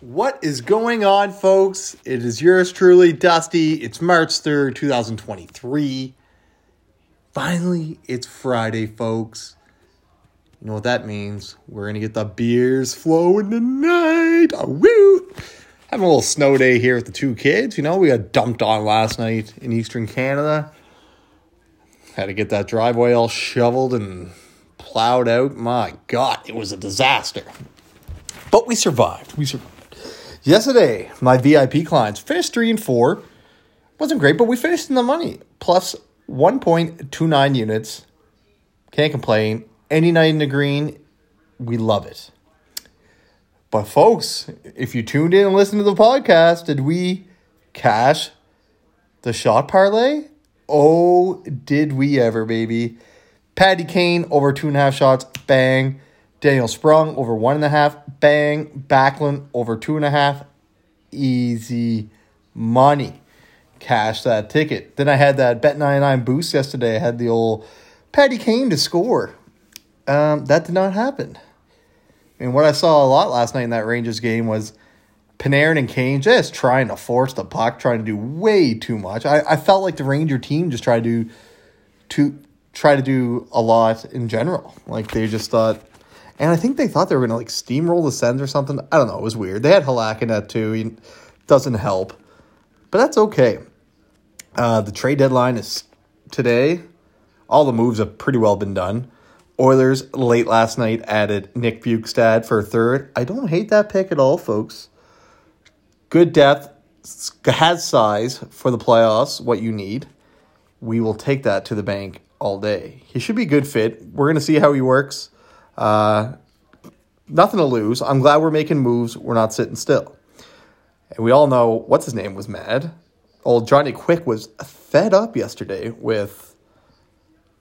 What is going on, folks? It is yours truly, Dusty. It's March 3rd, 2023. Finally, it's Friday, folks. You know what that means? We're going to get the beers flowing tonight. Oh, woo! Having a little snow day here with the two kids. You know, we got dumped on last night in Eastern Canada. Had to get that driveway all shoveled and plowed out. My God, it was a disaster. But we survived. We survived. Yesterday, my VIP clients finished three and four. Wasn't great, but we finished in the money. Plus 1.29 units. Can't complain. Any night in the green, we love it. But folks, if you tuned in and listened to the podcast, did we cash the shot parlay? Oh, did we ever, baby? Patty Kane over two and a half shots, bang. Daniel Sprong over one and a half, bang. Backlund over two and a half, easy money. Cash that ticket. Then I had that Bet 99 boost yesterday. I had the old Patty Kane to score. Um, that did not happen. I mean, what I saw a lot last night in that Rangers game was Panarin and Kane just trying to force the puck, trying to do way too much. I, I felt like the Ranger team just tried to to try to do a lot in general. Like they just thought and I think they thought they were going to like steamroll the Sens or something. I don't know. It was weird. They had Halak in that too. He doesn't help. But that's okay. Uh, the trade deadline is today. All the moves have pretty well been done. Oilers late last night added Nick Bjugstad for a third. I don't hate that pick at all, folks. Good depth, has size for the playoffs, what you need. We will take that to the bank all day. He should be a good fit. We're going to see how he works. Uh, nothing to lose. I'm glad we're making moves. We're not sitting still. And we all know what's his name was mad. Old Johnny Quick was fed up yesterday with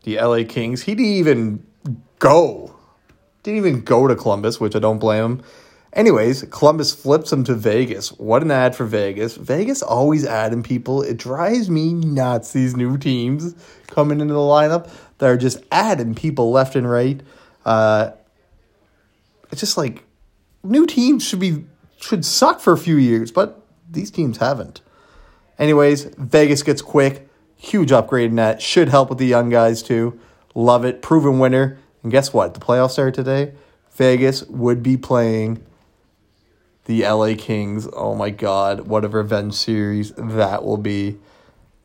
the LA Kings. He didn't even go. Didn't even go to Columbus, which I don't blame him. Anyways, Columbus flips him to Vegas. What an ad for Vegas. Vegas always adding people. It drives me nuts, these new teams coming into the lineup that are just adding people left and right. Uh, it's just like new teams should be should suck for a few years, but these teams haven't. Anyways, Vegas gets quick, huge upgrade in that. Should help with the young guys too. Love it, proven winner. And guess what? The playoffs start today. Vegas would be playing the LA Kings. Oh my God, what a revenge series that will be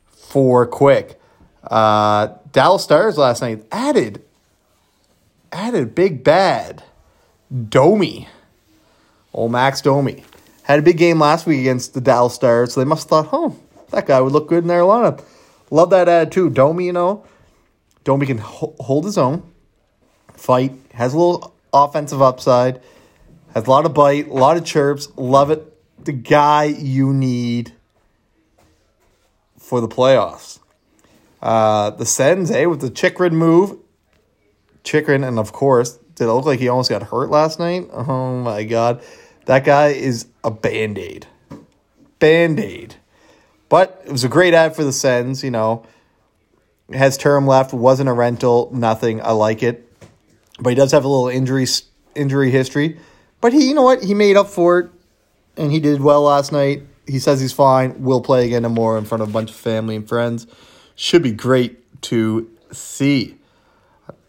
for quick. Uh, Dallas Stars last night added added big bad Domi. Old Max Domi. Had a big game last week against the Dallas Stars, so they must have thought, oh, that guy would look good in their lineup. Love that too. Domi, you know, Domi can ho- hold his own, fight, has a little offensive upside, has a lot of bite, a lot of chirps. Love it. The guy you need for the playoffs. Uh, the Sens, eh, with the Chychrun move, Chychrun, and of course, did it look like he almost got hurt last night? Oh my god. That guy is a band aid. Band aid. But it was a great ad for the Sens, you know. Has term left, wasn't a rental, nothing. I like it. But he does have a little injury injury history. But he, you know what? He made up for it, and he did well last night. He says he's fine. Will play again tomorrow in front of a bunch of family and friends. Should be great to see.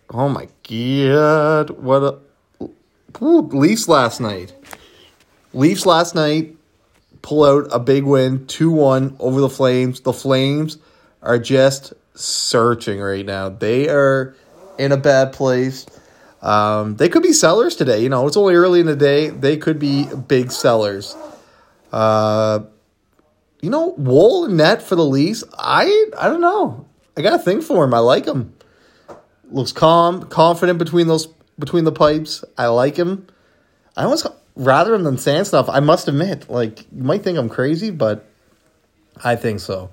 Oh my god! What a Ooh, Leafs last night. Leafs last night pull out a big win, two one over the Flames. The Flames are just searching right now. They are in a bad place. Um, they could be sellers today. You know, it's only early in the day. They could be big sellers. Uh, you know, Woll net for the Leafs. I I don't know. I got a thing for him. I like him looks calm, confident between those between the pipes. I like him. I almost rather him than Samsonov. I must admit, like you might think I'm crazy, but I think so.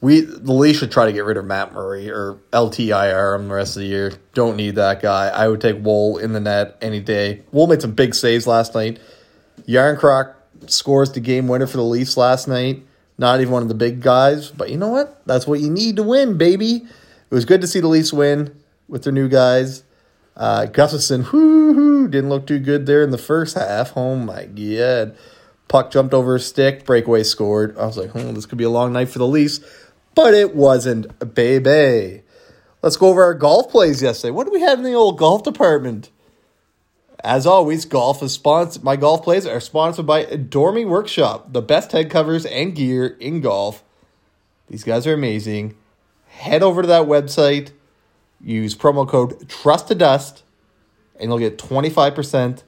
We the Leafs should try to get rid of Matt Murray or LTIR him the rest of the year. Don't need that guy. I would take Woll in the net any day. Woll made some big saves last night. Järnkrok scores the game winner for the Leafs last night. Not even one of the big guys, but you know what? That's what you need to win, baby. It was good to see the Leafs win with their new guys. Uh, Gustafsson, whoo, hoo, didn't look too good there in the first half. Oh my god. Puck jumped over a stick, breakaway scored. I was like, hmm, this could be a long night for the Leafs, but it wasn't, baby. Let's go over our golf plays yesterday. What do we have in the old golf department? As always, golf is sponsored. My golf plays are sponsored by Dormie Workshop, the best head covers and gear in golf. These guys are amazing. Head over to that website, use promo code Trust to Dust, and you'll get 25%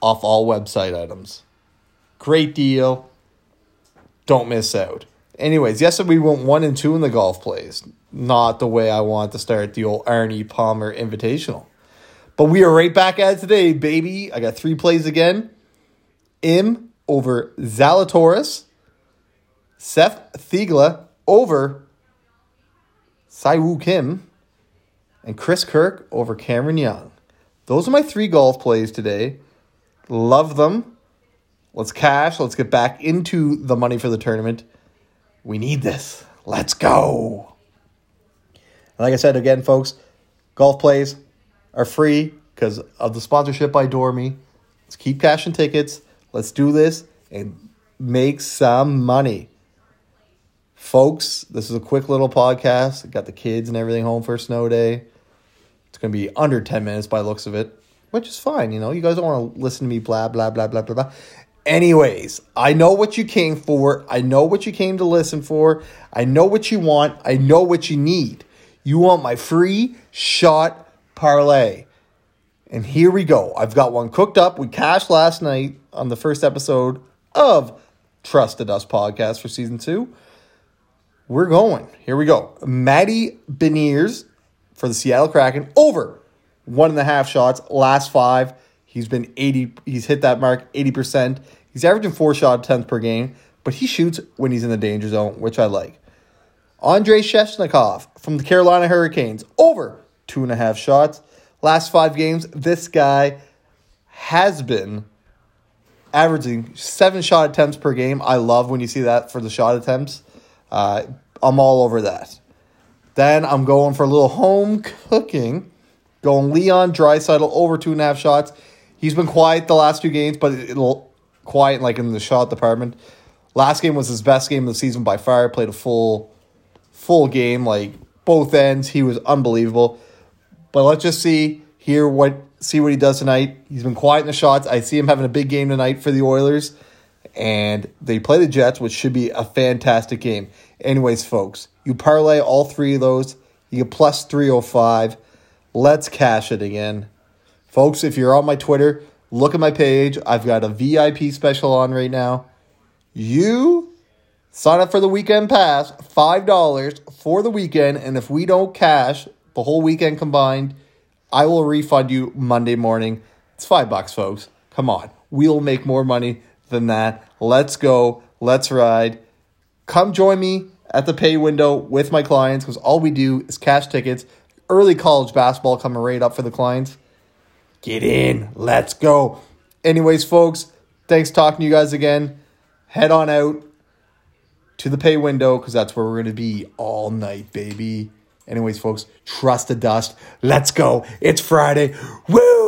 off all website items. Great deal. Don't miss out. Anyways, yesterday we went one and two in the golf plays. Not the way I want to start the old Arnie Palmer Invitational. But we are right back at it today, baby. I got three plays again. Im over Zalatoris. Sahith Theegala over Si Woo Kim. And Chris Kirk over Cameron Young. Those are my three golf plays today. Love them. Let's cash. Let's get back into the money for the tournament. We need this. Let's go. Like I said again, folks, golf plays are free because of the sponsorship by Dormie. Let's keep cashing tickets. Let's do this and make some money. Folks, this is a quick little podcast. Got the kids and everything home for a snow day. It's going to be under 10 minutes by looks of it, which is fine. You know, you guys don't want to listen to me blah, blah, blah, blah, blah, blah. Anyways, I know what you came for. I know what you came to listen for. I know what you want. I know what you need. You want my free shot parlay. And here we go. I've got one cooked up. We cashed last night on the first episode of Trust to Dust podcast for season two. We're going. Here we go. Matty Beniers for the Seattle Kraken over one and a half shots. Last five. He's been 80, he's hit that mark 80%. He's averaging four shot attempts per game, but he shoots when he's in the danger zone, which I like. Andrei Svechnikov from the Carolina Hurricanes, over two and a half shots. Last five games, this guy has been averaging seven shot attempts per game. I love when you see that for the shot attempts. Uh, I'm all over that. Then I'm going for a little home cooking, going Leon Draisaitl over two and a half shots. He's been quiet the last two games, but it'll quiet like in the shot department. Last game was his best game of the season by far. Played a full full game, like both ends. He was unbelievable. But let's just see here what see what he does tonight. He's been quiet in the shots. I see him having a big game tonight for the Oilers. And they play the Jets, which should be a fantastic game. Anyways, folks, you parlay all three of those. You get plus 305. Let's cash it again. Folks, if you're on my Twitter, look at my page. I've got a VIP special on right now. You sign up for the weekend pass, $5 for the weekend. And if we don't cash the whole weekend combined, I will refund you Monday morning. It's five bucks, folks. Come on. We'll make more money than that. Let's go. Let's ride. Come join me at the pay window with my clients because all we do is cash tickets. Early college basketball coming right up for the clients. Get in. Let's go. Anyways, folks, thanks talking to you guys again. Head on out to the pay window because that's where we're going to be all night, baby. Anyways, folks, trust the dust. Let's go. It's Friday. Woo!